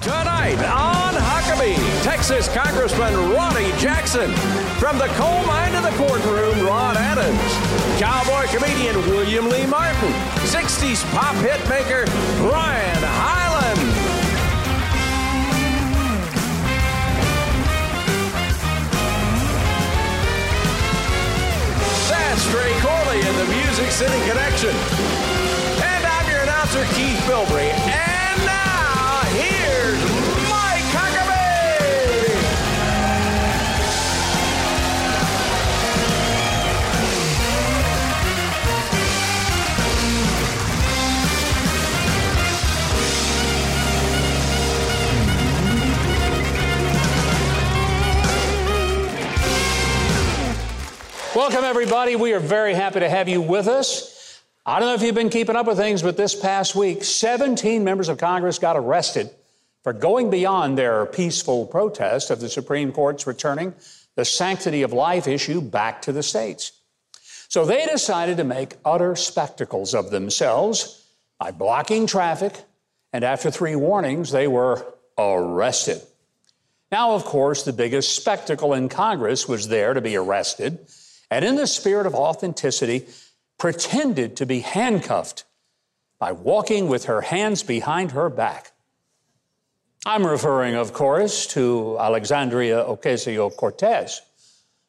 Tonight on Huckabee, Texas Congressman Ronny Jackson. From the coal mine to the courtroom, Ron Adams. Cowboy comedian William Lee Martin. 60s pop hit maker Brian Hyland. That's Trey Corley in the Music City Connection. And I'm your announcer, Keith Bilbrey. Welcome, everybody. We are very happy to have you with us. I don't know if you've been keeping up with things, but this past week, 17 members of Congress got arrested for going beyond their peaceful protest of the Supreme Court's returning the sanctity of life issue back to the states. So they decided to make utter spectacles of themselves by blocking traffic, and after three warnings, they were arrested. Now, of course, the biggest spectacle in Congress was there to be arrested, and in the spirit of authenticity, pretended to be handcuffed by walking with her hands behind her back. I'm referring, of course, to Alexandria Ocasio Cortez,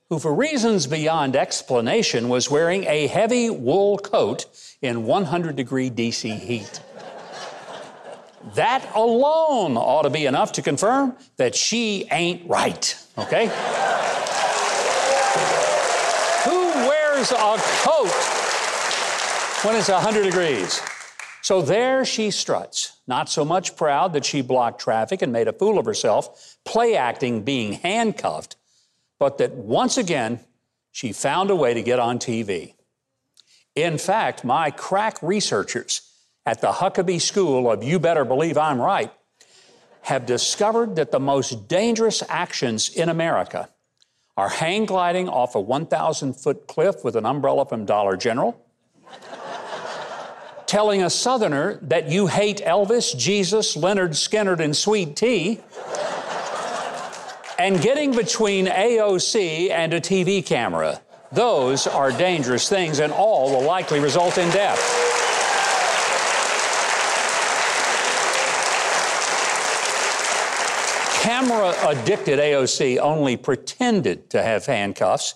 who, for reasons beyond explanation, was wearing a heavy wool coat in 100 degree DC heat. That alone ought to be enough to confirm that she ain't right, okay? A coat when it's 100 degrees? So there she struts, not so much proud that she blocked traffic and made a fool of herself, play acting being handcuffed, but that once again she found a way to get on TV. In fact, my crack researchers at the Huckabee School of You Better Believe I'm Right have discovered that the most dangerous actions in America are hang gliding off a 1,000 foot cliff with an umbrella from Dollar General, telling a Southerner that you hate Elvis, Jesus, Lynyrd Skynyrd, and sweet tea, and getting between AOC and a TV camera. Those are dangerous things, and all will likely result in death. Camera addicted AOC only pretended to have handcuffs.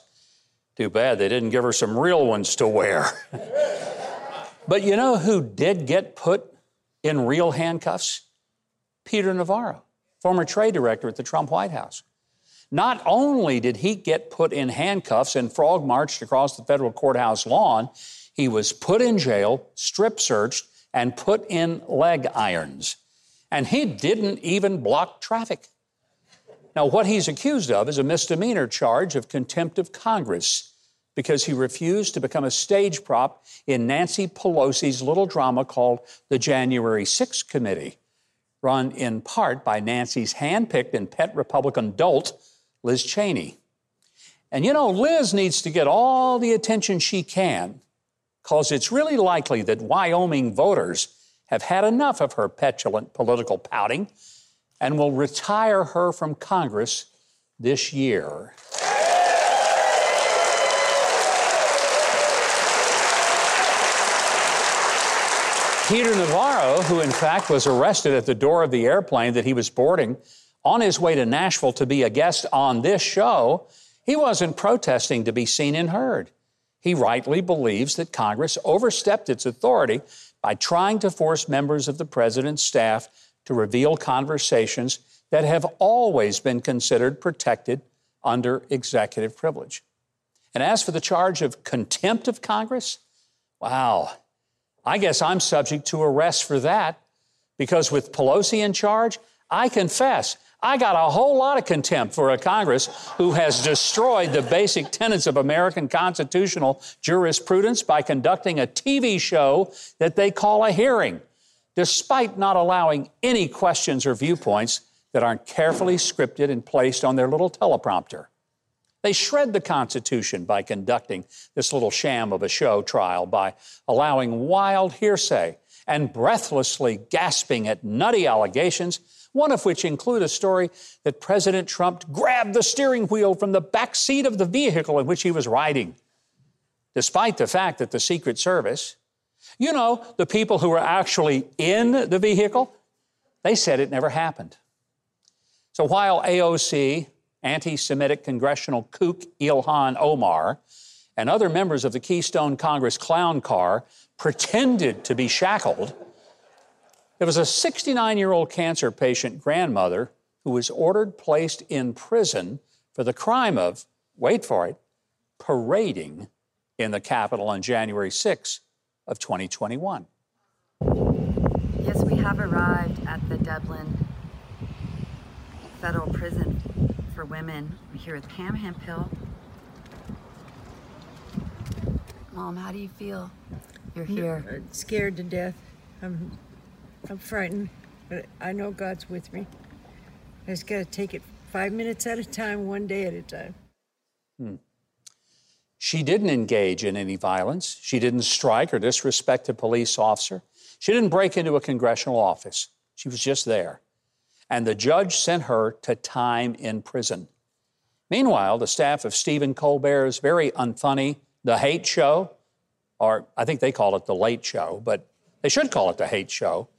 Too bad they didn't give her some real ones to wear. but you know who did get put in real handcuffs? Peter Navarro, former trade director at the Trump White House. Not only did he get put in handcuffs and frog marched across the federal courthouse lawn, he was put in jail, strip searched, and put in leg irons. And he didn't even block traffic. Now, what he's accused of is a misdemeanor charge of contempt of Congress because he refused to become a stage prop in Nancy Pelosi's little drama called the January 6th Committee, run in part by Nancy's handpicked and pet Republican dolt, Liz Cheney. And you know, Liz needs to get all the attention she can because it's really likely that Wyoming voters have had enough of her petulant political pouting and will retire her from Congress this year. Peter Navarro, who in fact was arrested at the door of the airplane that he was boarding on his way to Nashville to be a guest on this show, he wasn't protesting to be seen and heard. He rightly believes that Congress overstepped its authority by trying to force members of the president's staff to reveal conversations that have always been considered protected under executive privilege. And as for the charge of contempt of Congress, wow, I guess I'm subject to arrest for that because with Pelosi in charge, I confess I got a whole lot of contempt for a Congress who has destroyed the basic tenets of American constitutional jurisprudence by conducting a TV show that they call a hearing, despite not allowing any questions or viewpoints that aren't carefully scripted and placed on their little teleprompter. They shred the Constitution by conducting this little sham of a show trial by allowing wild hearsay and breathlessly gasping at nutty allegations one of which include a story that President Trump grabbed the steering wheel from the back seat of the vehicle in which he was riding, despite the fact that the Secret Service, you know, the people who were actually in the vehicle, they said it never happened. So while AOC, anti Semitic congressional kook Ilhan Omar, and other members of the Keystone Congress clown car pretended to be shackled, there was a 69 year old cancer patient grandmother who was ordered placed in prison for the crime of, wait for it, parading in the Capitol on January 6 of 2021. Yes, we have arrived at the Dublin Federal Prison for Women. We're here with Pam Hemphill. Mom, how do you feel? You're here. Scared to death. I'm I'm frightened, but I know God's with me. I just got to take it five minutes at a time, one day at a time. Hmm. She didn't engage in any violence. She didn't strike or disrespect a police officer. She didn't break into a congressional office. She was just there. And the judge sent her to time in prison. Meanwhile, the staff of Stephen Colbert's very unfunny The Hate Show, or I think they call it The Late Show, but they should call it The Hate Show,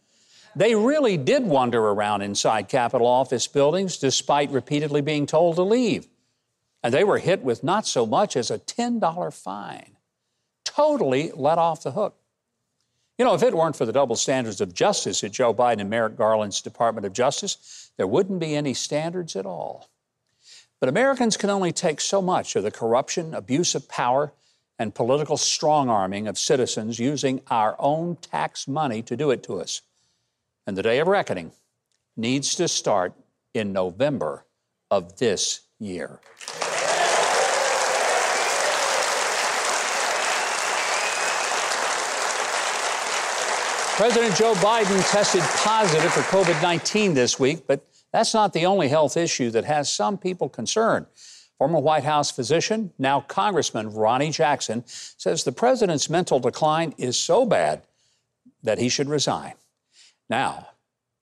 they really did wander around inside Capitol office buildings despite repeatedly being told to leave. And they were hit with not so much as a $10 fine. Totally let off the hook. You know, if it weren't for the double standards of justice at Joe Biden and Merrick Garland's Department of Justice, there wouldn't be any standards at all. But Americans can only take so much of the corruption, abuse of power, and political strong arming of citizens using our own tax money to do it to us. And the day of reckoning needs to start in November of this year. President Joe Biden tested positive for COVID 19 this week, but that's not the only health issue that has some people concerned. Former White House physician, now Congressman Ronny Jackson, says the president's mental decline is so bad that he should resign. Now,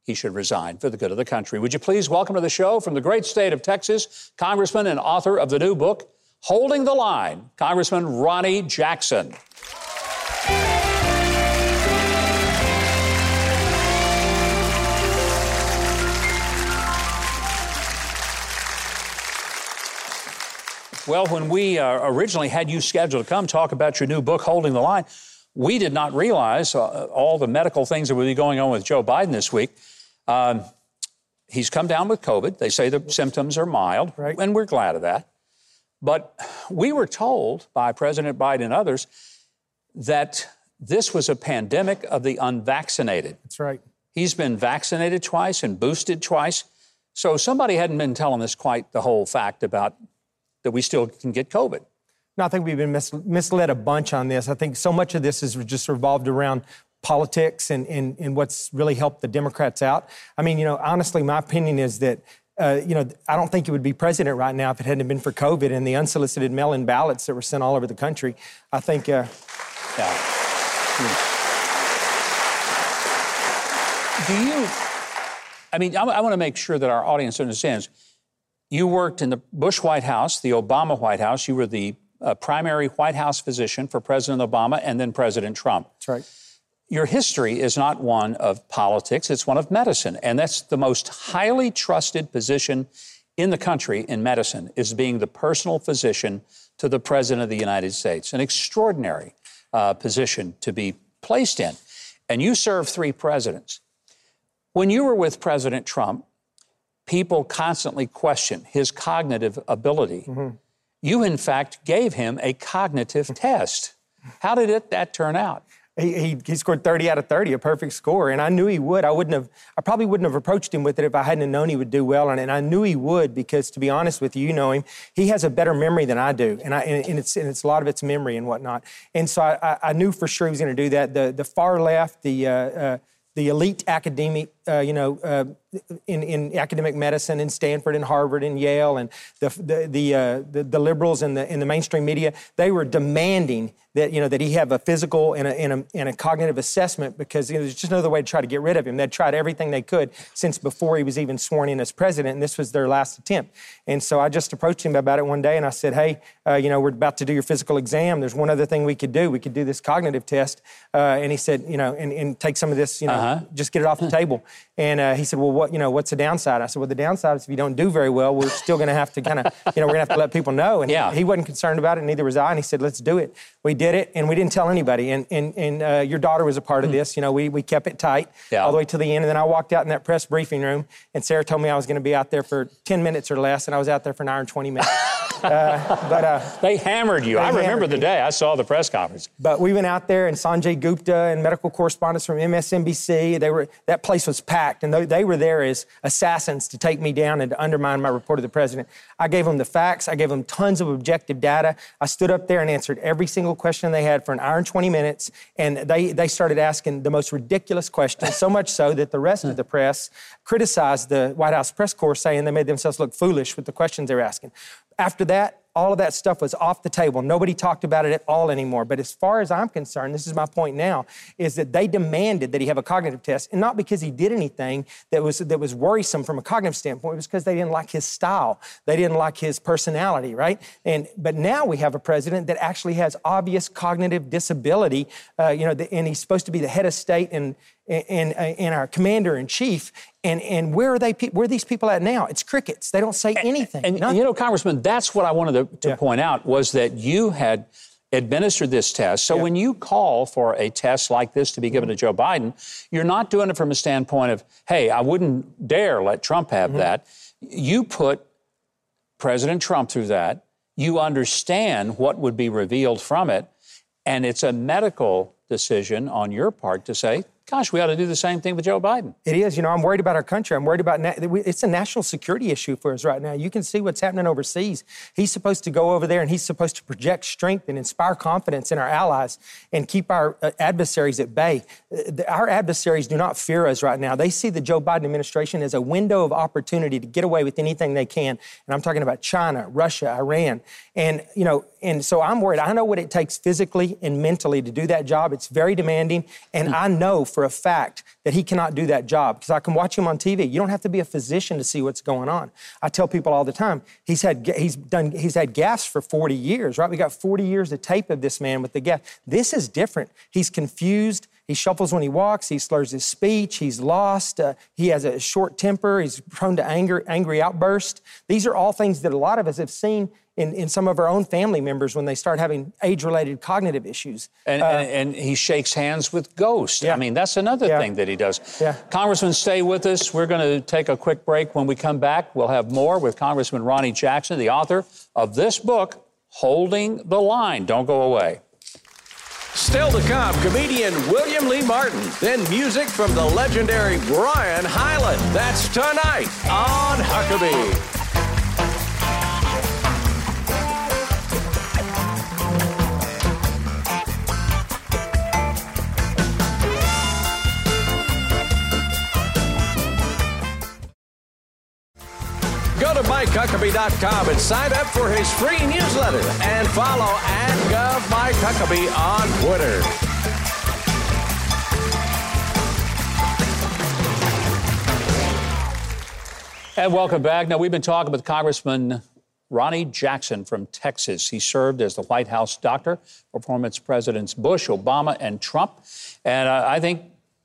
he should resign for the good of the country. Would you please welcome to the show from the great state of Texas, Congressman and author of the new book, Holding the Line, Congressman Ronny Jackson. Well, when we uh, originally had you scheduled to come talk about your new book, Holding the Line, we did not realize uh, all the medical things that would be going on with Joe Biden this week. Um, he's come down with COVID. They say the symptoms are mild, right. and we're glad of that. But we were told by President Biden and others that this was a pandemic of the unvaccinated. That's right. He's been vaccinated twice and boosted twice. So somebody hadn't been telling us quite the whole fact about that we still can get COVID. No, I think we've been mis- misled a bunch on this. I think so much of this is just revolved around politics and, and, and what's really helped the Democrats out. I mean, you know, honestly, my opinion is that uh, you know, I don't think he would be president right now if it hadn't been for COVID and the unsolicited mail-in ballots that were sent all over the country. I think, uh, yeah. Do you? I mean, I, I want to make sure that our audience understands. You worked in the Bush White House, the Obama White House. You were the uh, primary White House physician for President Obama and then President Trump. That's right. Your history is not one of politics, it's one of medicine. And that's the most highly trusted position in the country in medicine is being the personal physician to the President of the United States. An extraordinary uh, position to be placed in. And you served three presidents. When you were with President Trump, people constantly question his cognitive ability. Mm-hmm. You, in fact, gave him a cognitive test. How did it, that turn out? He, he, he, scored 30 out of 30, a perfect score. And I knew he would. I wouldn't have, I probably wouldn't have approached him with it if I hadn't known he would do well. And, and I knew he would because, to be honest with you, you know him, he has a better memory than I do. And, I, and, and it's, and it's a lot of it's memory and whatnot. And so I, I knew for sure he was going to do that. The, the far left, the, uh, uh, the elite academic, uh, you know, uh, in, in academic medicine in Stanford and Harvard and Yale and the, the, the, uh, the, the liberals in the, in the mainstream media, they were demanding that you know that he have a physical and a, and a, and a cognitive assessment because you know, there's just no other way to try to get rid of him. They'd tried everything they could since before he was even sworn in as president, and this was their last attempt. And so I just approached him about it one day, and I said, "Hey, uh, you know, we're about to do your physical exam. There's one other thing we could do. We could do this cognitive test." Uh, and he said, "You know, and, and take some of this, you know, uh-huh. just get it off the table." And uh, he said, "Well, what you know, what's the downside?" I said, "Well, the downside is if you don't do very well, we're still going to have to kind of, you know, we're going to have to let people know." And yeah. he, he wasn't concerned about it, neither was I. And he said, "Let's do it." We did it, and we didn't tell anybody. And, and, and uh, your daughter was a part of hmm. this. You know, we, we kept it tight yeah. all the way to the end. And then I walked out in that press briefing room, and Sarah told me I was going to be out there for 10 minutes or less, and I was out there for an hour and 20 minutes. uh, but uh, they hammered you. They I remember the day I saw the press conference. But we went out there, and Sanjay Gupta and medical correspondents from MSNBC. They were that place was packed, and they, they were there as assassins to take me down and to undermine my report of the president. I gave them the facts. I gave them tons of objective data. I stood up there and answered every single question they had for an hour and 20 minutes, and they they started asking the most ridiculous questions. so much so that the rest of the press criticized the White House press corps, saying they made themselves look foolish with the questions they were asking. After that, all of that stuff was off the table. Nobody talked about it at all anymore. But as far as I'm concerned, this is my point now, is that they demanded that he have a cognitive test, and not because he did anything that was that was worrisome from a cognitive standpoint. It was because they didn't like his style, they didn't like his personality, right? And but now we have a president that actually has obvious cognitive disability. Uh, you know, and he's supposed to be the head of state and and, and our commander in chief. And, and where are they? Where are these people at now? It's crickets. They don't say anything. And, and you know, Congressman, that's what I wanted to, to yeah. point out was that you had administered this test. So yeah. when you call for a test like this to be given mm-hmm. to Joe Biden, you're not doing it from a standpoint of, hey, I wouldn't dare let Trump have mm-hmm. that. You put President Trump through that. You understand what would be revealed from it. And it's a medical decision on your part to say, gosh, we ought to do the same thing with Joe Biden. It is. You know, I'm worried about our country. I'm worried about na- it's a national security issue for us right now. You can see what's happening overseas. He's supposed to go over there and he's supposed to project strength and inspire confidence in our allies and keep our uh, adversaries at bay. Uh, our adversaries do not fear us right now. They see the Joe Biden administration as a window of opportunity to get away with anything they can. And I'm talking about China, Russia, Iran. And, you know, and so I'm worried. I know what it takes physically and mentally to do that job. It's very demanding. And I know for a fact that he cannot do that job because I can watch him on TV. You don't have to be a physician to see what's going on. I tell people all the time, he's had he's done he's had gaffes for 40 years, right? We got 40 years of tape of this man with the gaff. This is different. He's confused. He shuffles when he walks. He slurs his speech. He's lost. Uh, he has a short temper. He's prone to anger, angry outbursts. These are all things that a lot of us have seen in, in some of our own family members when they start having age related cognitive issues. And, uh, and, and, he shakes hands with ghosts. Yeah. I mean, that's another yeah. thing that he does. Yeah. Congressman, stay with us. We're going to take a quick break. When we come back, we'll have more with Congressman Ronny Jackson, the author of this book, Holding the Line. Don't go away. Still to come, comedian William Lee Martin. Then music from the legendary Brian Hyland. That's tonight on Huckabee. Go MikeHuckabee.com and sign up for his free newsletter and follow at GovMikeHuckabee on Twitter. And welcome back. Now, we've been talking with Congressman Ronny Jackson from Texas. He served as the White House doctor for Presidents Bush, Obama, and Trump. And uh, I think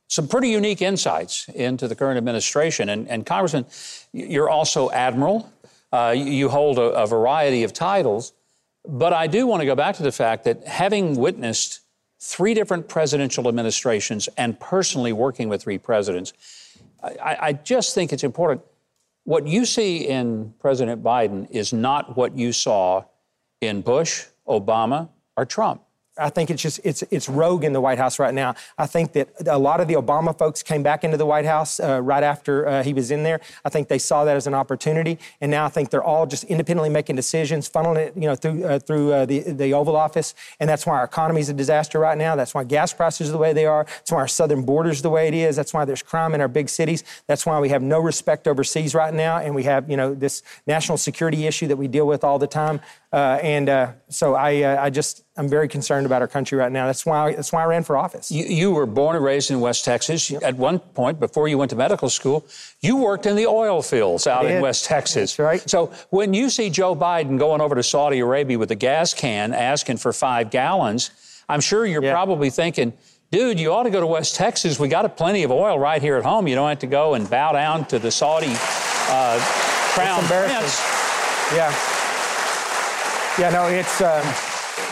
some pretty unique insights into the current administration. And, and Congressman, you're also admiral. Uh, you hold a, a, variety of titles. But I do want to go back to the fact that having witnessed three different presidential administrations and personally working with three presidents, I, I just think it's important. What you see in President Biden is not what you saw in Bush, Obama, or Trump. I think it's just it's it's rogue in the White House right now. I think that a lot of the Obama folks came back into the White House uh, right after uh, he was in there. I think they saw that as an opportunity, and now I think they're all just independently making decisions, funneling it, you know, through uh, through uh, the the Oval Office, and that's why our economy is a disaster right now. That's why gas prices are the way they are. That's why our southern border is the way it is. That's why there's crime in our big cities. That's why we have no respect overseas right now, and we have you know this national security issue that we deal with all the time. Uh, and uh, so I, uh, I just, I'm very concerned about our country right now. That's why, that's why I ran for office. You, you were born and raised in West Texas. Yep. At one point, before you went to medical school, you worked in the oil fields out in West Texas. That's right. So when you see Joe Biden going over to Saudi Arabia with a gas can asking for five gallons, I'm sure you're yep. probably thinking, dude, you ought to go to West Texas. We got plenty of oil right here at home. You don't have to go and bow down to the Saudi uh, crown prince. Yeah. Yeah, no, it's uh,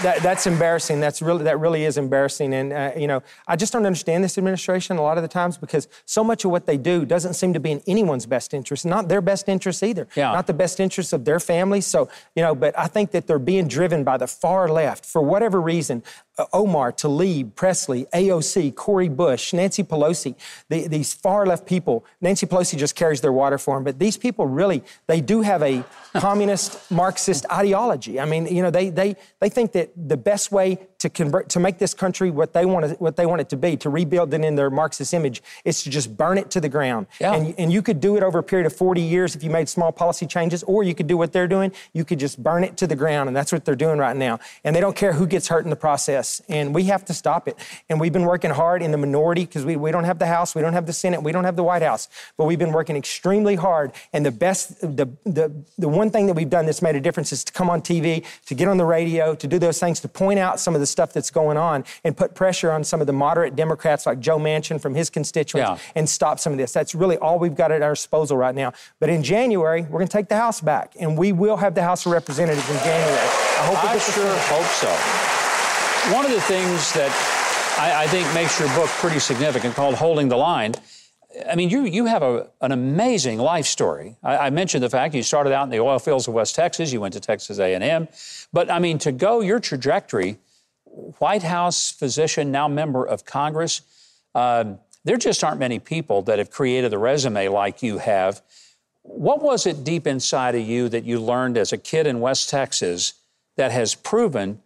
that, that's embarrassing. That's really that really is embarrassing. And uh, you know, I just don't understand this administration a lot of the times because so much of what they do doesn't seem to be in anyone's best interest, not their best interest either, yeah. not the best interest of their families. So you know, but I think that they're being driven by the far left for whatever reason. Omar, Tlaib, Presley, AOC, Cori Bush, Nancy Pelosi, the, these far left people. Nancy Pelosi just carries their water for them, but these people really, they do have a communist Marxist ideology. I mean, you know, they, they, they think that the best way to convert to make this country what they want it, what they want it to be, to rebuild it in their Marxist image, is to just burn it to the ground. Yeah. And, and you could do it over a period of 40 years if you made small policy changes, or you could do what they're doing. You could just burn it to the ground, and that's what they're doing right now. And they don't care who gets hurt in the process. And we have to stop it. And we've been working hard in the minority because we, we don't have the House, we don't have the Senate, we don't have the White House, but we've been working extremely hard. And the best, the the the one thing that we've done that's made a difference is to come on TV, to get on the radio, to do those things, to point out some of the stuff that's going on and put pressure on some of the moderate Democrats like Joe Manchin from his constituents yeah. and stop some of this. That's really all we've got at our disposal right now. But in January, we're going to take the House back, and we will have the House of Representatives in January. I hope I sure hope so. One of the things that I, I think makes your book pretty significant, called "Holding the Line." I mean, you, you have a, an amazing life story. I, I, mentioned the fact you started out in the oil fields of West Texas. You went to Texas A&M. But, I mean, to go your trajectory, White House physician, now member of Congress, uh, there just aren't many people that have created a resume like you have. What was it deep inside of you that you learned as a kid in West Texas that has proven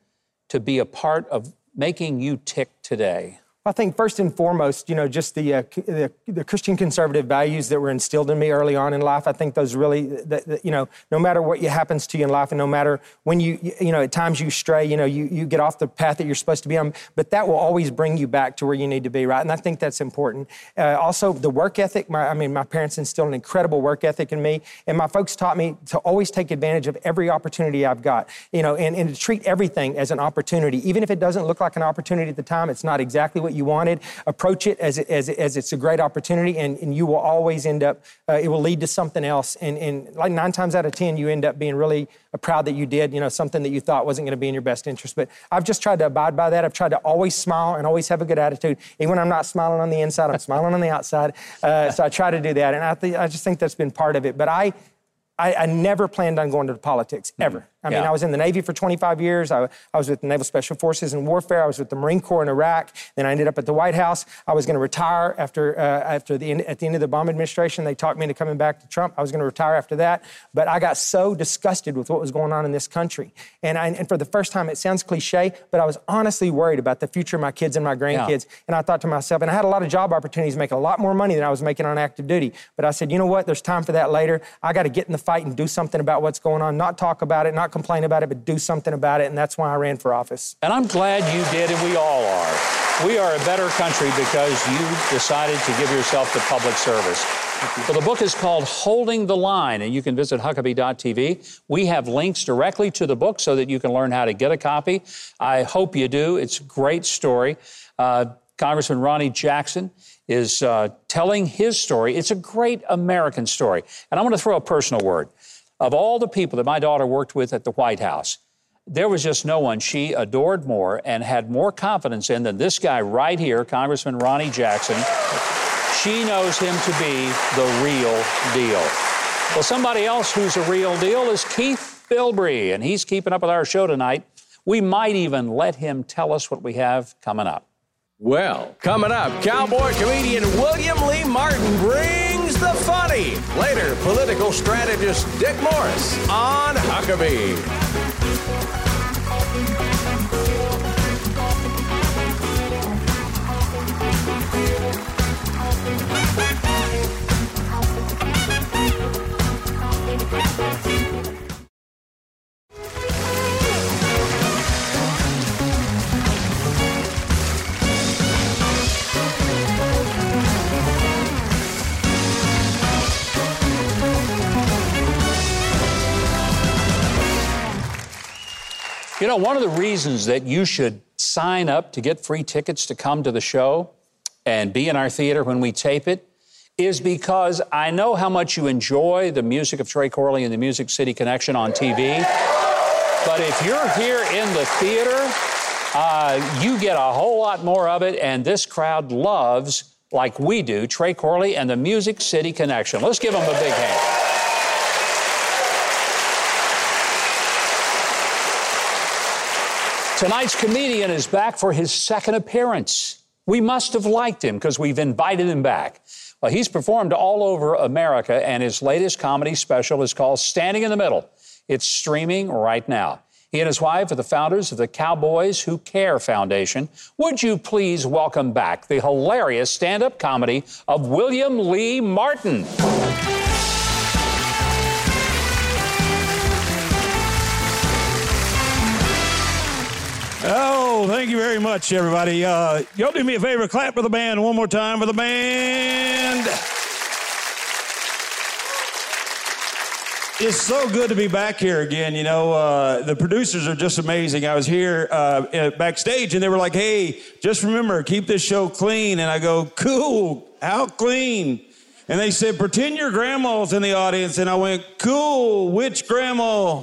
to be a part of making you tick today? I think first and foremost, you know, just the, uh, the, the Christian conservative values that were instilled in me early on in life. I think those really, that, that, you know, no matter what happens to you in life, and no matter when you, you know, at times you stray, you know, you, you get off the path that you're supposed to be on, but that will always bring you back to where you need to be, right? And I think that's important. Uh, also, the work ethic. My, I mean, my parents instilled an incredible work ethic in me, and my folks taught me to always take advantage of every opportunity I've got, you know, and, and to treat everything as an opportunity, even if it doesn't look like an opportunity at the time. It's not exactly what you wanted approach it as, as, as it's a great opportunity, and, and you will always end up, uh, it will lead to something else. And, and like nine times out of 10, you end up being really uh, proud that you did, you know, something that you thought wasn't going to be in your best interest. But I've just tried to abide by that. I've tried to always smile and always have a good attitude. Even when I'm not smiling on the inside, I'm smiling on the outside. Uh, so I try to do that. And I, th- I just think that's been part of it. But I, I, I, never planned on going to politics ever. I mean, yeah. I was in the Navy for 25 years. I, I, was with the Naval Special Forces in warfare. I was with the Marine Corps in Iraq. Then I ended up at the White House. I was going to retire after uh, after the end, at the end of the Obama administration. They talked me into coming back to Trump. I was going to retire after that, but I got so disgusted with what was going on in this country. And, I, and for the first time, it sounds cliche, but I was honestly worried about the future of my kids and my grandkids. Yeah. And I thought to myself, and I had a lot of job opportunities, making a lot more money than I was making on active duty. But I said, you know what? There's time for that later. I got to get in the fight and do something about what's going on. Not talk about it, not complain about it, but do something about it, and that's why I ran for office. And I'm glad you did, and we all are. We are a better country because you decided to give yourself to public service. Well, the book is called Holding the Line, and you can visit Huckabee.tv. We have links directly to the book so that you can learn how to get a copy. I hope you do. It's a great story. Uh, Congressman Ronny Jackson is uh, telling his story. It's a great American story. And I'm going to throw a personal word. Of all the people that my daughter worked with at the White House, there was just no one she adored more and had more confidence in than this guy right here, Congressman Ronny Jackson. She knows him to be the real deal. Well, somebody else who's a real deal is Keith Bilbrey, and he's keeping up with our show tonight We might even let him tell us what we have coming up. Well, coming up, cowboy comedian William Lee Martin brings the funny. Later, political strategist Dick Morris on Huckabee. You know, one of the reasons that you should sign up to get free tickets to come to the show and be in our theater when we tape it is because I know how much you enjoy the music of Trey Corley and the Music City Connection on TV. But if you're here in the theater, uh, you get a whole lot more of it, and this crowd loves, like we do, Trey Corley and the Music City Connection. Let's give them a big hand. Tonight's comedian is back for his second appearance. We must have liked him because we've invited him back. Well, he's performed all over America, and his latest comedy special is called Standing in the Middle. It's streaming right now. He and his wife are the founders of the Cowboys Who Care Foundation. Would you please welcome back the hilarious stand up comedy of William Lee Martin? Oh, thank you very much, everybody. Uh, y'all do me a favor, clap for the band one more time for the band. It's so good to be back here again. You know, uh, the producers are just amazing. I was here uh, backstage and they were like, hey, just remember, keep this show clean. And I go, cool, how clean? And they said, pretend your grandma's in the audience. And I went, cool, which grandma?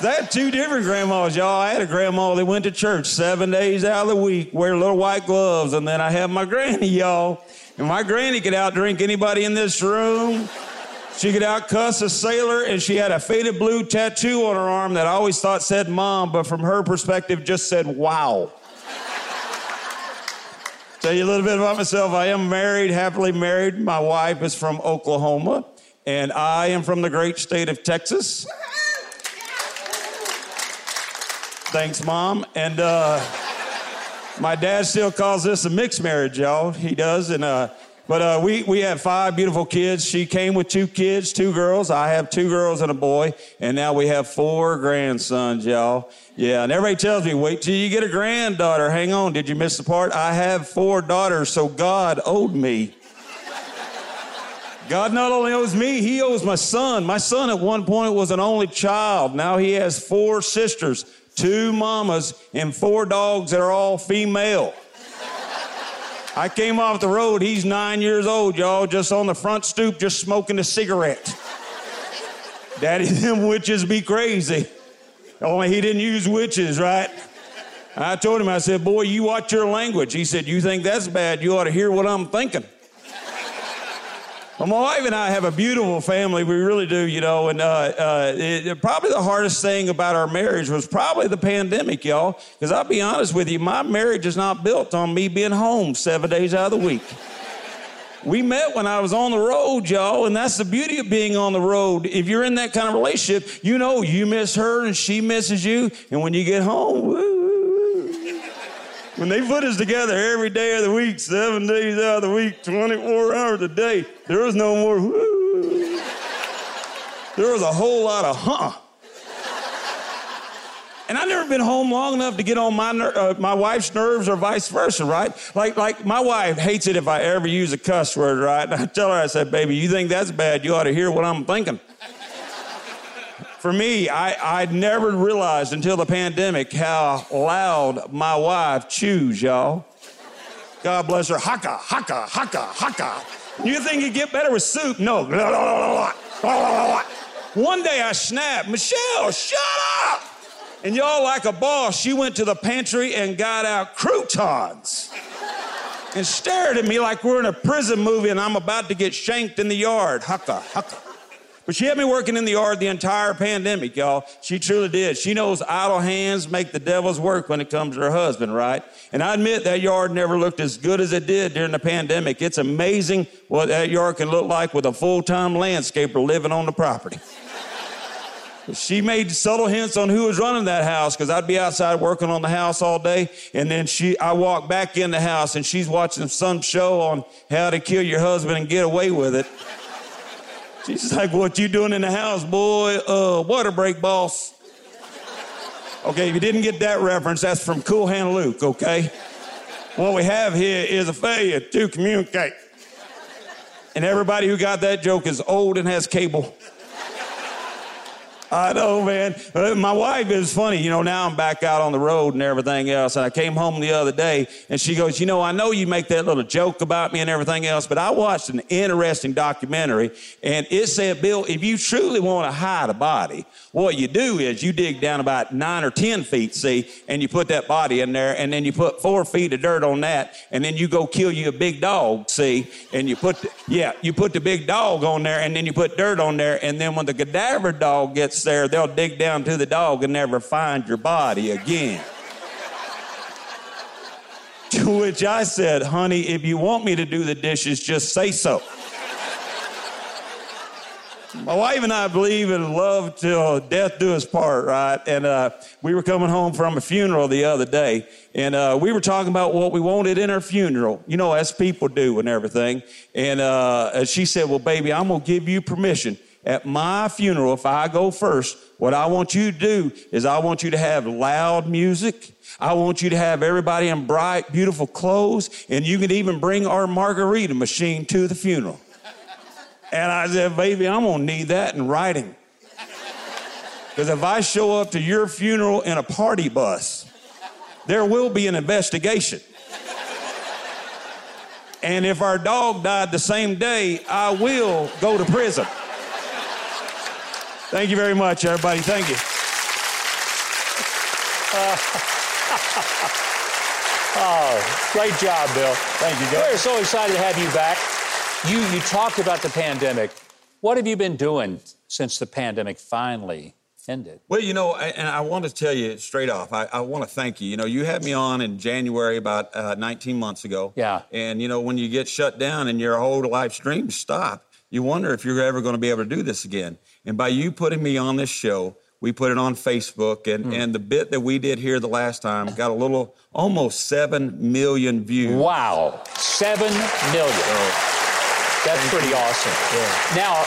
Had two different grandmas, y'all. I had a grandma that went to church seven days out of the week, wear little white gloves, and then I had my granny, y'all. And my granny could outdrink anybody in this room. She could outcuss a sailor, and she had a faded blue tattoo on her arm that I always thought said mom, but from her perspective just said wow. Tell you a little bit about myself. I am married, happily married. My wife is from Oklahoma, and I am from the great state of Texas. Thanks, Mom. And uh, my dad still calls this a mixed marriage, y'all. He does. And uh, but uh, we we have five beautiful kids. She came with two kids, two girls. I have two girls and a boy, and now we have four grandsons, y'all. Yeah, and everybody tells me, wait till you get a granddaughter. Hang on, did you miss the part? I have four daughters, so God owed me. God not only owes me, he owes my son. My son at one point was an only child. Now he has four sisters two mamas, and four dogs that are all female. I came off the road. He's nine years old, y'all, just on the front stoop, just smoking a cigarette. Daddy, them witches be crazy. Only he didn't use witches, right? I told him, I said, Boy, you watch your language. He said, You think that's bad? You ought to hear what I'm thinking. Well, my wife and I have a beautiful family. We really do, you know. And uh, uh, it, probably the hardest thing about our marriage was probably the pandemic, y'all. Because I'll be honest with you, my marriage is not built on me being home seven days out of the week. We met when I was on the road, y'all, and that's the beauty of being on the road. If you're in that kind of relationship, you know you miss her and she misses you, and when you get home, woo, when they put us together every day of the week, seven days out of the week, 24 hours a day, there was no more whoo. There was a whole lot of huh. And I've never been home long enough to get on my uh, my wife's nerves or vice versa, right? Like like my wife hates it if I ever use a cuss word, right? And I tell her, I said, "Baby, you think that's bad? You ought to hear what I'm thinking." For me, I, I never realized until the pandemic how loud my wife chews, y'all. God bless her. Haka, haka, haka, haka. You think you get better with soup? No. One day I snapped, Michelle, shut up! And y'all, like a boss, she went to the pantry and got out croutons and stared at me like we're in a prison movie and I'm about to get shanked in the yard. Haka, haka. But she had me working in the yard the entire pandemic, y'all. She truly did. She knows idle hands make the devil's work when it comes to her husband, right? And I admit that yard never looked as good as it did during the pandemic. It's amazing what that yard can look like with a full-time landscaper living on the property. she made subtle hints on who was running that house because I'd be outside working on the house all day, and then she, I walk back in the house and she's watching some show on how to kill your husband and get away with it. She's like, What you doing in the house, boy? Uh, water break, boss. Okay, if you didn't get that reference, that's from Cool Hand Luke, okay? What we have here is a failure to communicate. And everybody who got that joke is old and has cable. I know, man. Uh, my wife is funny. You know, now I'm back out on the road and everything else. And I came home the other day and she goes, You know, I know you make that little joke about me and everything else, but I watched an interesting documentary and it said, Bill, if you truly want to hide a body, what you do is you dig down about nine or 10 feet, see, and you put that body in there and then you put four feet of dirt on that and then you go kill you a big dog, see, and you put, the, yeah, you put the big dog on there and then you put dirt on there and then when the cadaver dog gets there, they'll dig down to the dog and never find your body again. to which I said, honey, if you want me to do the dishes, just say so. My wife and I believe in love till death do us part, right? And uh, we were coming home from a funeral the other day, and uh, we were talking about what we wanted in our funeral, you know, as people do and everything. And uh, she said, Well, baby, I'm going to give you permission at my funeral, if I go first, what I want you to do is I want you to have loud music. I want you to have everybody in bright, beautiful clothes, and you can even bring our margarita machine to the funeral. And I said, baby, I'm gonna need that in writing. Because if I show up to your funeral in a party bus, there will be an investigation. And if our dog died the same day, I will go to prison. Thank you very much, everybody. Thank you. Uh, oh, great job, Bill. Thank you, guys. We're so excited to have you back. You, you talked about the pandemic. What have you been doing since the pandemic finally ended? Well, you know, and I want to tell you straight off, I, I want to thank you. You know, you had me on in January about uh, 19 months ago. Yeah. And, you know, when you get shut down and your whole life streams stop, you wonder if you're ever going to be able to do this again. And by you putting me on this show, we put it on Facebook, and, mm. and the bit that we did here the last time got a little, almost 7 million views. Wow, 7 million. That's pretty awesome. Yeah. Now,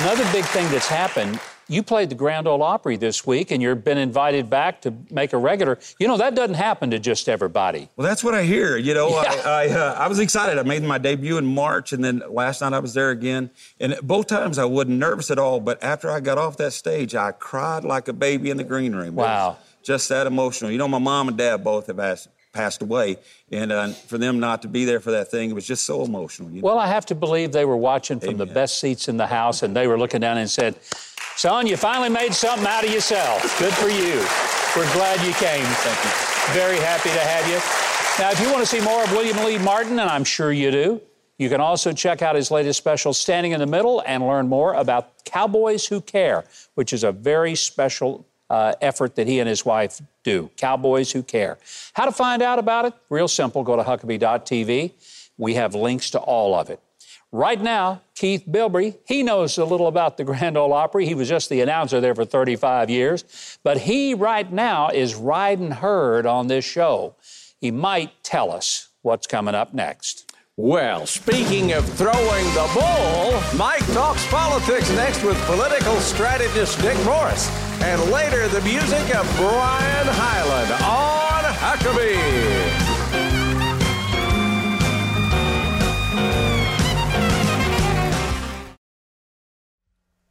another big thing that's happened you played the Grand Ole Opry this week and you've been invited back to make a regular. You know, that doesn't happen to just everybody. Well, that's what I hear. You know, yeah. I, I, uh, I, was excited. I made my debut in March and then last night I was there again. And both times I wasn't nervous at all. But after I got off that stage, I cried like a baby in the green room. Wow. Just that emotional. You know, my mom and dad both have asked passed away. And uh, for them not to be there for that thing, it was just so emotional. You know? Well, I have to believe they were watching from Amen. the best seats in the house and they were looking down and said, Son, you finally made something out of yourself. Good for you. We're glad you came. Thank you. Very happy to have you. Now, if you want to see more of William Lee Martin, and I'm sure you do, you can also check out his latest special, Standing in the Middle, and learn more about Cowboys Who Care, which is a very special uh, effort that he and his wife do. Cowboys Who Care. How to find out about it? Real simple. Go to Huckabee.tv. We have links to all of it. Right now, Keith Bilbrey, he knows a little about the Grand Ole Opry. He was just the announcer there for 35 years. But he, right now, is riding herd on this show. He might tell us what's coming up next. Well, speaking of throwing the ball, Mike talks politics next with political strategist Dick Morris. And later, the music of Brian Hyland on Huckabee.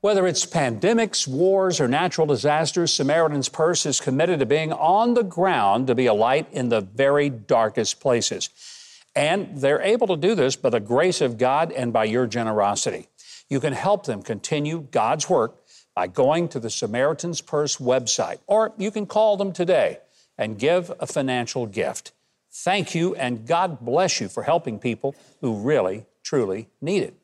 Whether it's pandemics, wars, or natural disasters, Samaritan's Purse is committed to being on the ground to be a light in the very darkest places. And they're able to do this by the grace of God and by your generosity. You can help them continue God's work by going to the Samaritan's Purse website, or you can call them today and give a financial gift. Thank you, and God bless you for helping people who really, truly need it.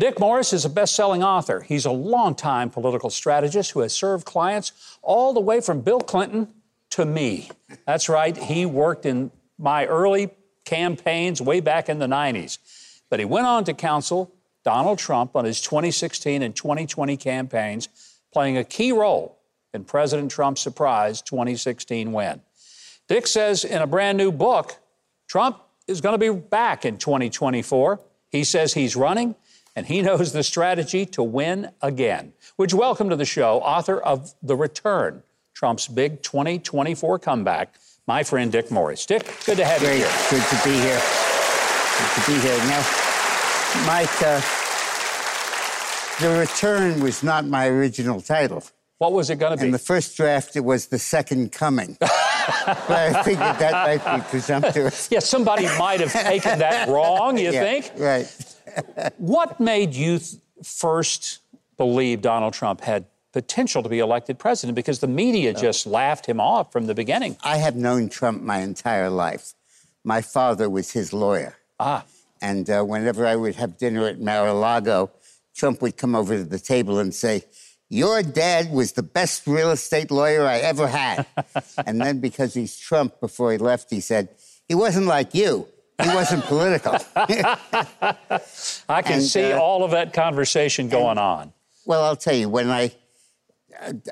Dick Morris is a best selling author. He's a longtime political strategist who has served clients all the way from Bill Clinton to me. That's right, he worked in my early campaigns way back in the 90s. But he went on to counsel Donald Trump on his 2016 and 2020 campaigns, playing a key role in President Trump's surprise 2016 win. Dick says in a brand new book, Trump is going to be back in 2024. He says he's running and he knows the strategy to win again. Which, welcome to the show author of The Return, Trump's big 2024 comeback, my friend Dick Morris. Dick, good to have Great. you here. Good to be here. Good to be here. Now, Mike, uh, The Return was not my original title. What was it going to be? In the first draft, it was The Second Coming. but I figured that might be presumptuous. yeah, somebody might have taken that wrong, you Yeah, think? Right. What made you th- first believe Donald Trump had potential to be elected president? Because the media just laughed him off from the beginning. I have known Trump my entire life. My father was his lawyer. Ah. And uh, whenever I would have dinner at Mar-a-Lago, Trump would come over to the table and say, Your dad was the best real estate lawyer I ever had. and then because he's Trump, before he left, he said, He wasn't like you. He wasn't political. I can And, see uh, all of that conversation going on. Well, I'll tell you, when I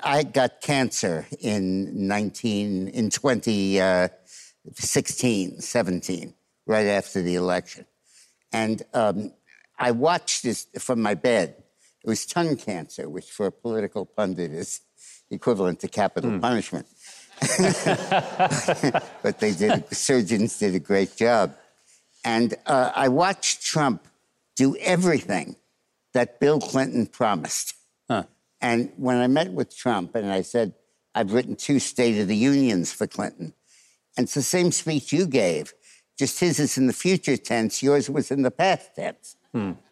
I got cancer in 19 in 2016, 17, right after the election, and um, I watched this from my bed. It was tongue cancer, which for a political pundit is equivalent to capital punishment. but they did. Surgeons did a great job, and uh, I watched Trump do everything that Bill Clinton promised. And when I met with Trump and I said, I've written two State of the Unions for Clinton, and it's the same speech you gave, just his is in the future tense, yours was in the past tense.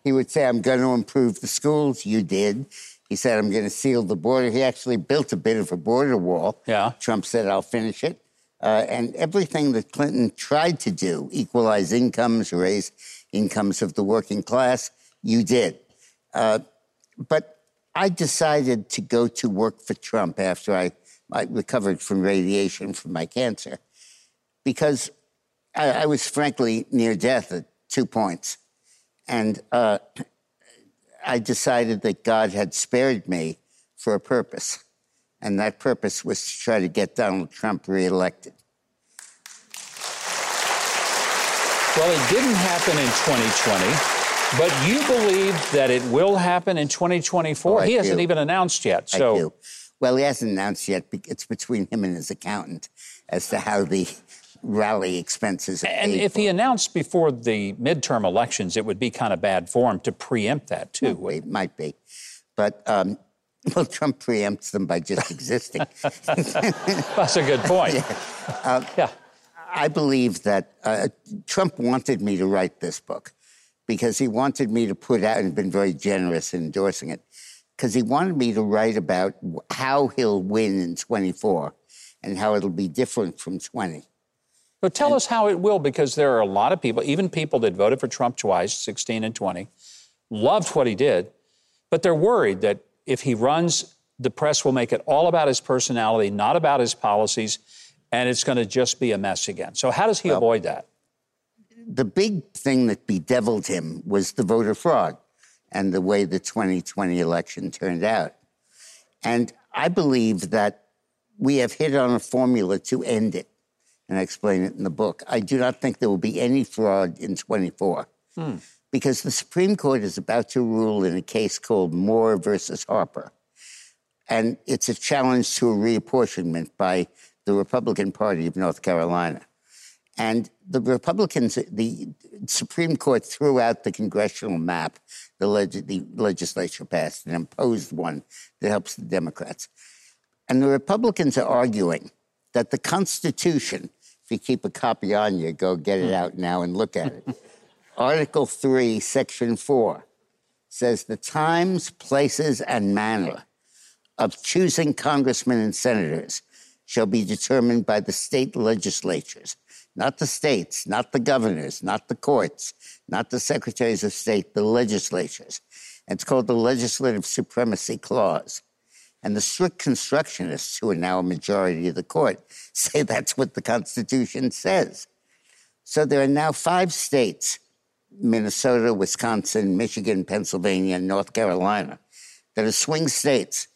He would say, I'm going to improve the schools. You did. He said, I'm going to seal the border. He actually built a bit of a border wall. Yeah. Trump said, I'll finish it. Uh, and everything that Clinton tried to do, equalize incomes, raise incomes of the working class, you did. Uh, but I decided to go to work for Trump after I, I recovered from radiation from my cancer because I, I was frankly near death at two points. And uh, I decided that God had spared me for a purpose. And that purpose was to try to get Donald Trump reelected. Well, it didn't happen in 2020, but you believe that it will happen in 2024. Oh, he hasn't do. even announced yet. I So do. Well, he hasn't announced yet. It's between him and his accountant as to how the rally expenses are And if for. he announced before the midterm elections, it would be kind of bad form to preempt that, too. Well, it might be. But, um, well, Trump preempts them by just existing. That's a good point. yeah. I believe that uh, Trump wanted me to write this book because he wanted me to put out and been very generous in endorsing it because he wanted me to write about how he'll win in 24 and how it'll be different from 20. But tell us how it will, because there are a lot of people, even people that voted for Trump twice, 16 and 20, loved what he did, but they're worried that if he runs, the press will make it all about his personality, not about his policies, and it's going to just be a mess again. So, how does he avoid that? the big thing that bedeviled him was the voter fraud and the way the 2020 election turned out. And I believe that we have hit on a formula to end it. And I explain it in the book. I do not think there will be any fraud in 24 hmm. because the Supreme Court is about to rule in a case called Moore versus Harper. And it's a challenge to a reapportionment by the Republican Party of North Carolina. And the Republicans, the Supreme Court threw out the congressional map the, leg- the legislature passed and imposed one that helps the Democrats. And the Republicans are arguing that the Constitution, if you keep a copy on you, go get it out now and look at it. Article 3, Section 4 says the times, places, and manner of choosing congressmen and senators shall be determined by the state legislatures, not the states, not the governors, not the courts, not the secretaries of state, the legislatures. It's called the Legislative Supremacy Clause. And the strict constructionists, who are now a majority of the court, say that's what the Constitution says. So there are now five states Minnesota, Wisconsin, Michigan, Pennsylvania, and North Carolina that are swing states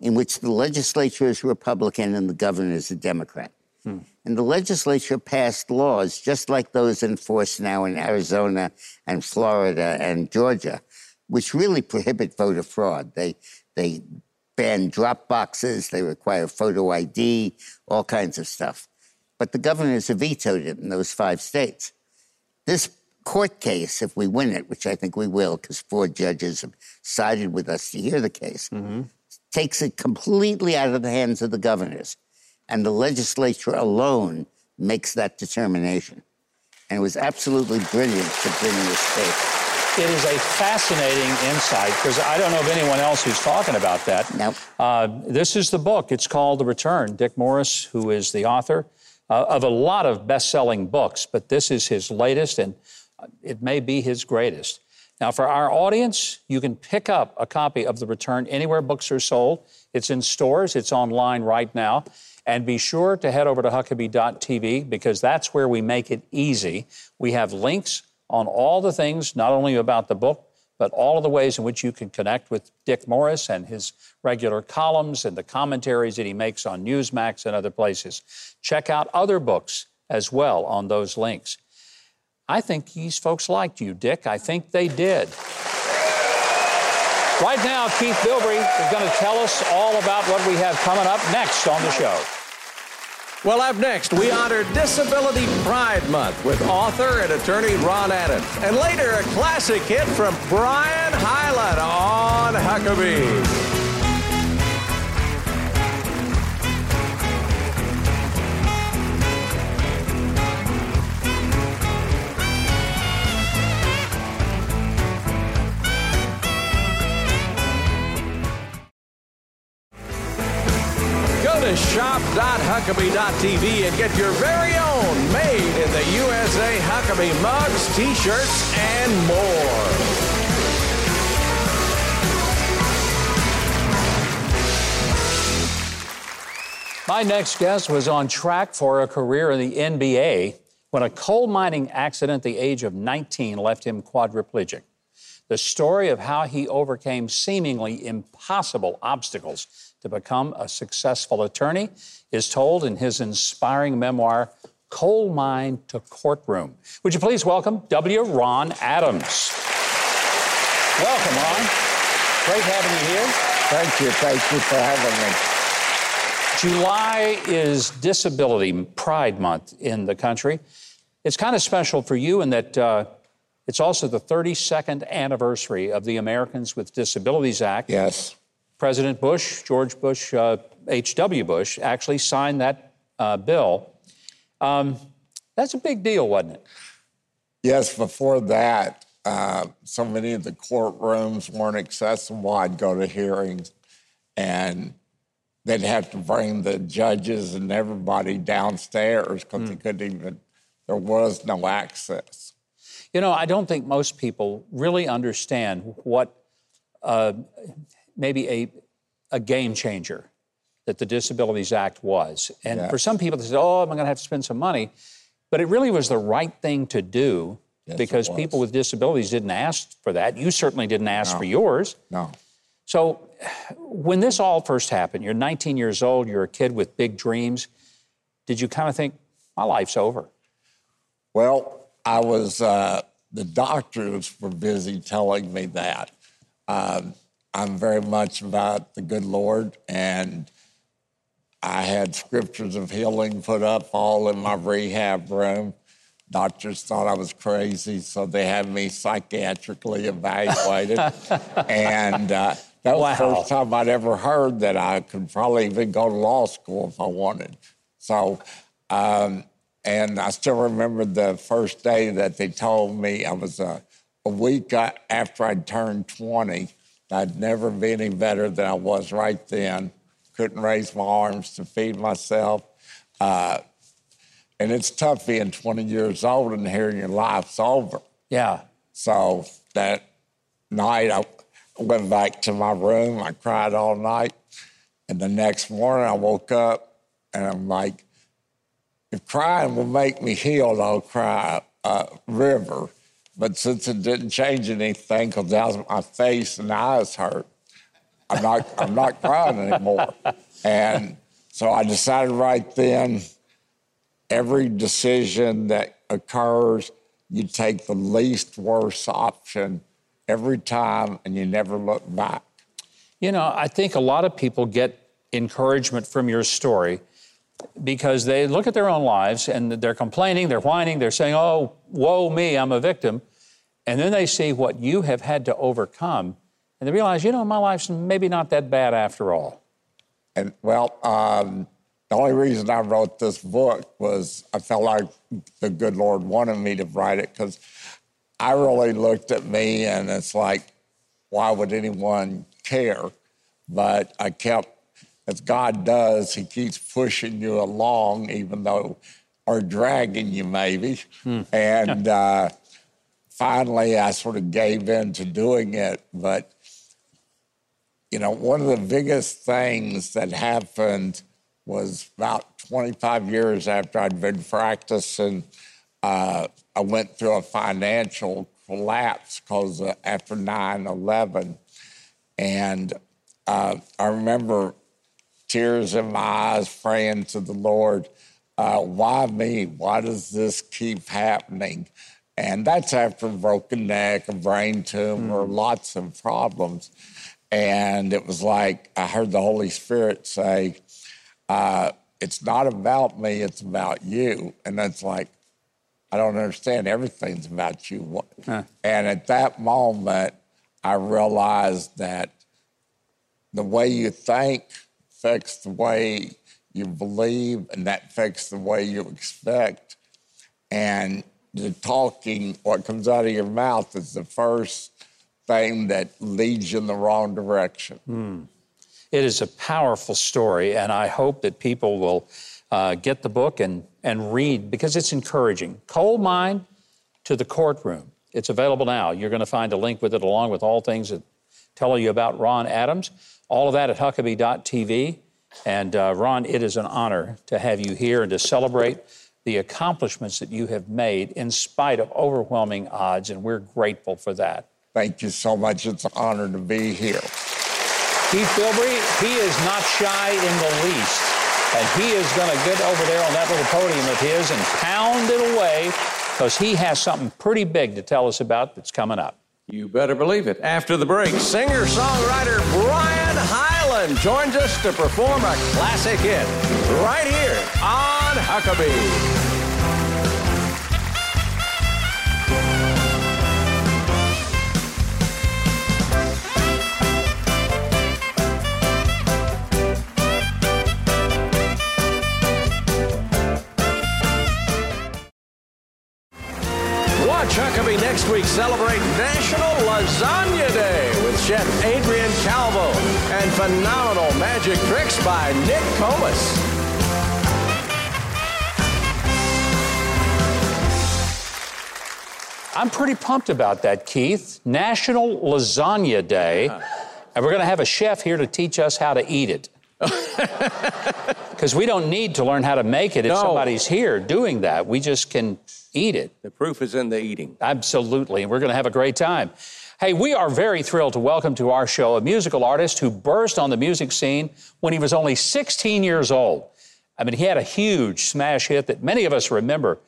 in which the legislature is Republican and the governor is a Democrat. Hmm. And the legislature passed laws just like those in force now in Arizona and Florida and Georgia, which really prohibit voter fraud. They, they ban drop boxes, they require photo ID, all kinds of stuff. But the governors have vetoed it in those five states. This court case, if we win it, which I think we will, because four judges have sided with us to hear the case, mm-hmm. Takes it completely out of the hands of the governors. And the legislature alone makes that determination. And it was absolutely brilliant to bring this case. It is a fascinating insight because I don't know of anyone else who's talking about that. Nope. Uh, this is the book. It's called The Return. Dick Morris, who is the author uh, of a lot of best selling books, but this is his latest and it may be his greatest. Now, for our audience, you can pick up a copy of The Return anywhere books are sold. It's in stores, it's online right now. And be sure to head over to Huckabee.tv because that's where we make it easy. We have links on all the things, not only about the book, but all of the ways in which you can connect with Dick Morris and his regular columns and the commentaries that he makes on Newsmax and other places. Check out other books as well on those links. I think these folks liked you, Dick. I think they did. Right now, Keith Bilbrey is going to tell us all about what we have coming up next on the show. Well, up next, we honor Disability Pride Month with author and attorney Ron Adams. And later, a classic hit from Brian Hyland on Huckabee. shop.huckabee.tv and get your very own made in the USA Huckabee mugs, t shirts, and more. My next guest was on track for a career in the NBA when a coal mining accident at the age of 19 left him quadriplegic. The story of how he overcame seemingly impossible obstacles to become a successful attorney is told in his inspiring memoir, Coal Mine to Courtroom. Would you please welcome W. Ron Adams? Welcome, Ron. Great having you here. Thank you. Thank you for having me. July is Disability Pride Month in the country. It's kind of special for you in that uh, it's also the 32nd anniversary of the Americans with Disabilities Act. Yes. President Bush, George Bush, H.W. Bush, actually signed that uh, bill. Um, that's a big deal, wasn't it? Yes, before that, uh, so many of the courtrooms weren't accessible. I'd go to hearings and they'd have to bring the judges and everybody downstairs because mm. they couldn't even, there was no access. You know, I don't think most people really understand what uh, maybe a, a game changer that the Disabilities Act was. And for some people, they said, oh, I'm going to have to spend some money. But it really was the right thing to do yes, because people with disabilities didn't ask for that. You certainly didn't ask no. for yours. No. So when this all first happened, you're 19 years old, you're a kid with big dreams. Did you kind of think, my life's over? Well, I was, uh, the doctors were busy telling me that. Um, I'm very much about the good Lord, and I had scriptures of healing put up all in my rehab room. Doctors thought I was crazy, so they had me psychiatrically evaluated. and uh, that was wow. the first time I'd ever heard that I could probably even go to law school if I wanted. So, um, and I still remember the first day that they told me I was uh, a week after I'd turned 20 I'd never be any better than I was right then. Couldn't raise my arms to feed myself. Uh, and it's tough being 20 years old and hearing your life's over. Yeah. So that night, I, went back to my room. I cried all night. And the next morning I woke up and I'm like, if crying will make me heal, I'll cry a river. But since it didn't change anything because now my face and eyes hurt, I'm not, I'm not crying anymore. And so I decided right then every decision that occurs, you take the least worst option every time and you never look back. You know, I think a lot of people get encouragement from your story because they look at their own lives and they're complaining, they're whining, they're saying, oh, woe me, I'm a victim. And then they see what you have had to overcome and they realize, you know, my life's maybe not that bad after all. And well, um, the only reason I wrote this book was I felt like the good Lord wanted me to write it because I really looked at me and it's like, why would anyone care? But I kept, as God does, He keeps pushing you along, even though, or dragging you maybe. Hmm. And uh, finally, I sort of gave in to doing it. But, you know, one of the biggest things that happened was about 25 years after I'd been practicing. Uh, I went through a financial collapse because after 9 11. And uh, I remember tears in my eyes praying to the Lord, uh, why me? Why does this keep happening? And that's after a broken neck, a brain tumor, mm. lots of problems. And it was like I heard the Holy Spirit say, uh, It's not about me, it's about you. And that's like, I don't understand. Everything's about you. Huh. And at that moment, I realized that the way you think affects the way you believe, and that affects the way you expect. And the talking, what comes out of your mouth, is the first thing that leads you in the wrong direction. Hmm. It is a powerful story, and I hope that people will uh, get the book and, and read because it's encouraging. Coal Mine to the Courtroom. It's available now. You're going to find a link with it along with all things that tell you about Ron Adams. All of that at Huckabee.tv. And uh, Ron, it is an honor to have you here and to celebrate the accomplishments that you have made in spite of overwhelming odds, and we're grateful for that. Thank you so much. It's an honor to be here. Keith Bilbrey, he is not shy in the least. And he is going to get over there on that little podium of his and pound it away because he has something pretty big to tell us about that's coming up. You better believe it. After the break, singer songwriter Brian Hyland joins us to perform a classic hit right here on Huckabee. Next week celebrate National Lasagna Day with Chef Adrian Calvo and phenomenal magic tricks by Nick Comas. I'm pretty pumped about that, Keith. National Lasagna Day. And we're going to have a chef here to teach us how to eat it. Because we don't need to learn how to make it if no. somebody's here doing that. We just can eat it. The proof is in the eating. Absolutely. And we're going to have a great time. Hey, we are very thrilled to welcome to our show a musical artist who burst on the music scene when he was only 16 years old. I mean, he had a huge smash hit that many of us remember.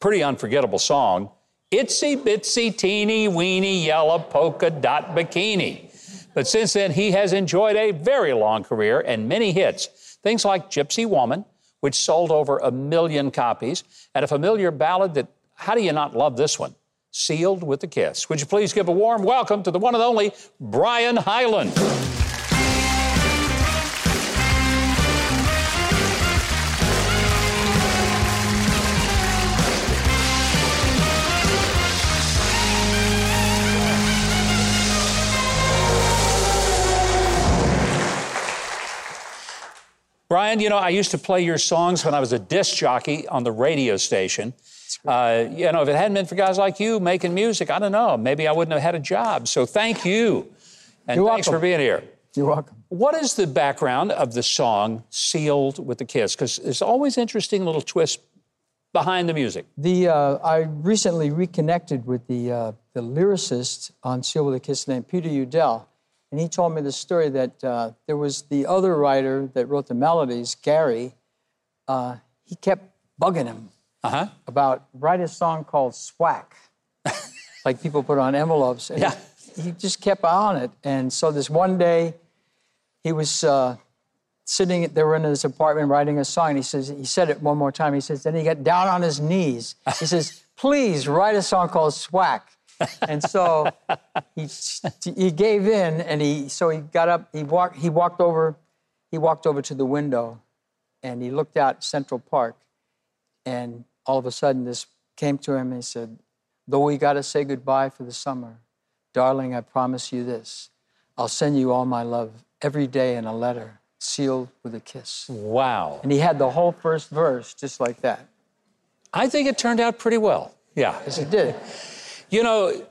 Pretty unforgettable song. Itsy bitsy teeny weeny yellow polka dot bikini. But since then, he has enjoyed a very long career and many hits. Things like Gypsy Woman, which sold over a million copies, and a familiar ballad that, how do you not love this one? Sealed with a Kiss. Would you please give a warm welcome to the one and only Brian Hyland? Brian, you know, I used to play your songs when I was a disc jockey on the radio station. Uh, you know, if it hadn't been for guys like you making music, I don't know, maybe I wouldn't have had a job. So thank you. And You're thanks welcome. for being here. You're welcome. What is the background of the song Sealed with a Kiss? Because there's always interesting little twists behind the music. The uh, I recently reconnected with the uh, the lyricist on Sealed with a Kiss named Peter Udell, and he told me the story that uh, there was the other writer that wrote the melodies, Gary. Uh, he kept bugging him Uh-huh. about write a song called Swack, like people put on envelopes. And Yeah. He just kept on it, and so this one day, he was. Uh, sitting they were in his apartment writing a song and he says he said it one more time he says then he got down on his knees he says please write a song called swack and so he he gave in and he so he got up he walked he walked over he walked over to the window and he looked out central park and all of a sudden this came to him and he said though we got to say goodbye for the summer darling i promise you this i'll send you all my love every day in a letter sealed with a kiss. Wow. And he had the whole first verse just like that. I think it turned out pretty well. Yeah. Yes, it did. You know,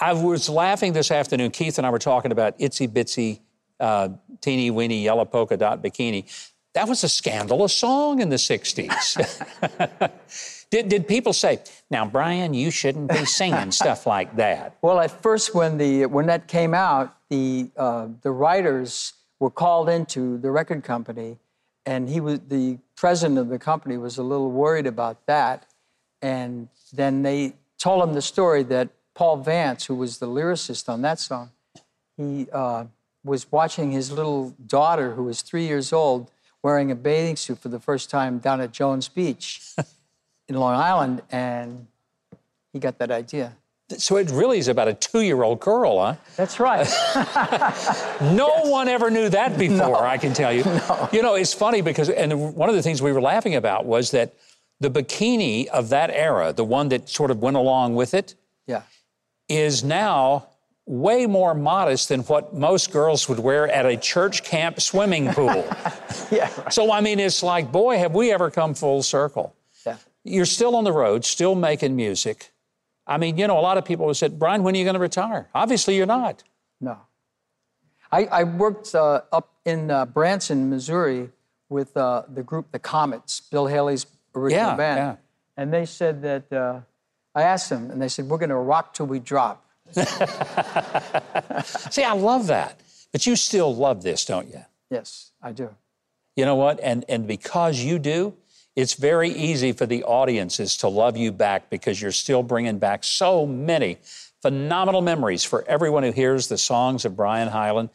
I was laughing this afternoon. Keith and I were talking about Itsy Bitsy, uh, Teeny Weeny Yellow Polka Dot Bikini. That was a scandalous song in the 60s. did, did people say, now, Brian, you shouldn't be singing stuff like that? Well, at first, when, the, when that came out, the, uh, the writers were called into the record company, and he was the president of the company was a little worried about that. And then they told him the story that Paul Vance, who was the lyricist on that song, he uh, was watching his little daughter, who was three years old, wearing a bathing suit for the first time down at Jones Beach in Long Island, and he got that idea. So it really is about a two year old girl, huh? That's right. no one ever knew that before, I can tell you. No. You know, it's funny because, and one of the things we were laughing about was that the bikini of that era, the one that sort of went along with it, yeah. is now way more modest than what most girls would wear at a church camp swimming pool. yeah. Right. So, I mean, it's like, boy, have we ever come full circle. Yeah. You're still on the road, still making music. I mean, you know, a lot of people have said, Brian, when are you going to retire? Obviously, you're not. No. I, I worked uh, up in uh, Branson, Missouri, with uh, the group The Comets, Bill Haley's original Yeah, band. yeah. And they said that, uh, I asked them, and they said, we're going to rock till we drop. See, I love that. But you still love this, don't you? Yes, I do. You know what? And, and because you do, it's very easy for the audiences to love you back because you're still bringing back so many phenomenal memories for everyone who hears the songs of Brian Hyland.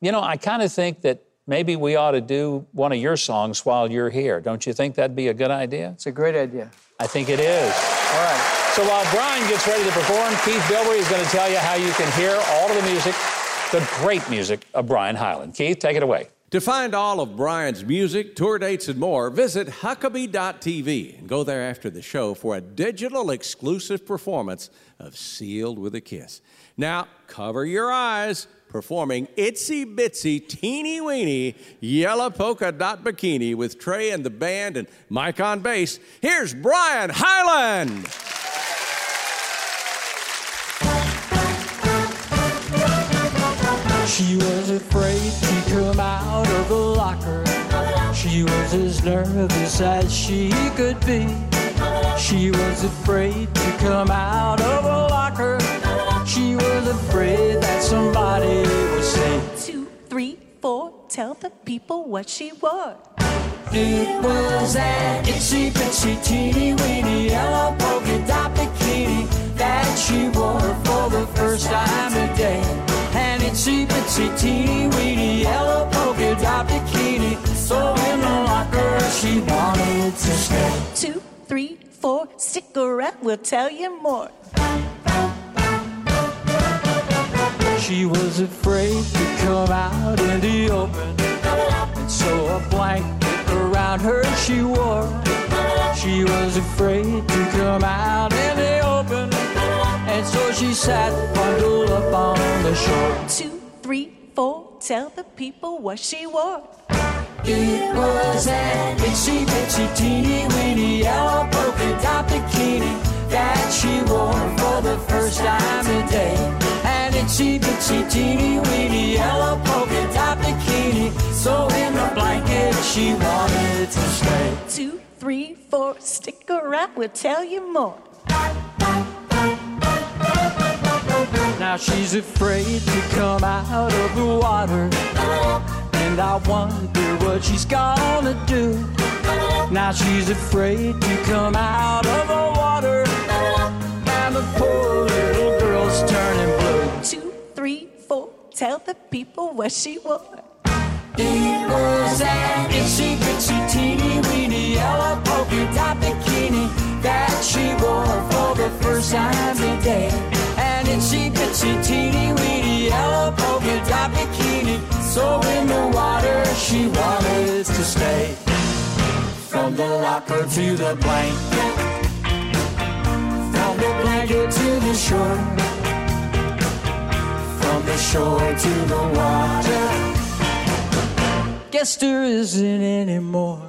You know, I kind of think that maybe we ought to do one of your songs while you're here. Don't you think that'd be a good idea? It's a great idea. I think it is. All right. So while Brian gets ready to perform, Keith Bilbrey is going to tell you how you can hear all of the music, the great music of Brian Hyland. Keith, take it away. To find all of Brian's music, tour dates, and more, visit Huckabee.tv and go there after the show for a digital exclusive performance of Sealed with a Kiss. Now, cover your eyes, performing Itsy Bitsy Teeny Weeny Yellow Polka Dot Bikini with Trey and the band and Mike on bass. Here's Brian Hyland. She was afraid to come out of the locker. She was as nervous as she could be. She was afraid to come out of a locker. Afraid that somebody would say, Two, three, four, tell the people what she wore. It was an itsy bitsy teeny weeny yellow polka dot bikini that she wore for the first time today. An itsy bitsy teeny weeny yellow polka dot bikini. So in the locker she wanted to stay. Two, three, four, stick around, we'll tell you more. She was afraid to come out in the open, and so a blanket around her she wore. She was afraid to come out in the open, and so she sat bundled up on the shore. Two, three, four, tell the people what she wore. It was an itsy bitsy teeny weeny yellow polka dot bikini that she wore for the first time today. Itsy bitsy teeny weeny yellow polka dot bikini. So in the blanket she wanted to stay. Two, three, four, stick around, we'll tell you more. Now she's afraid to come out of the water. And I wonder what she's gonna do. Now she's afraid to come out of the water. And the poor tell the people what she wore. It was an itsy bitsy teeny weeny yellow polka dot bikini that she wore for the first time today. An itsy bitsy teeny weeny yellow polka dot bikini. So in the water she wanted to stay. From the locker to the blanket, from the blanket to the shore, from the shore to the water guess there isn't anymore.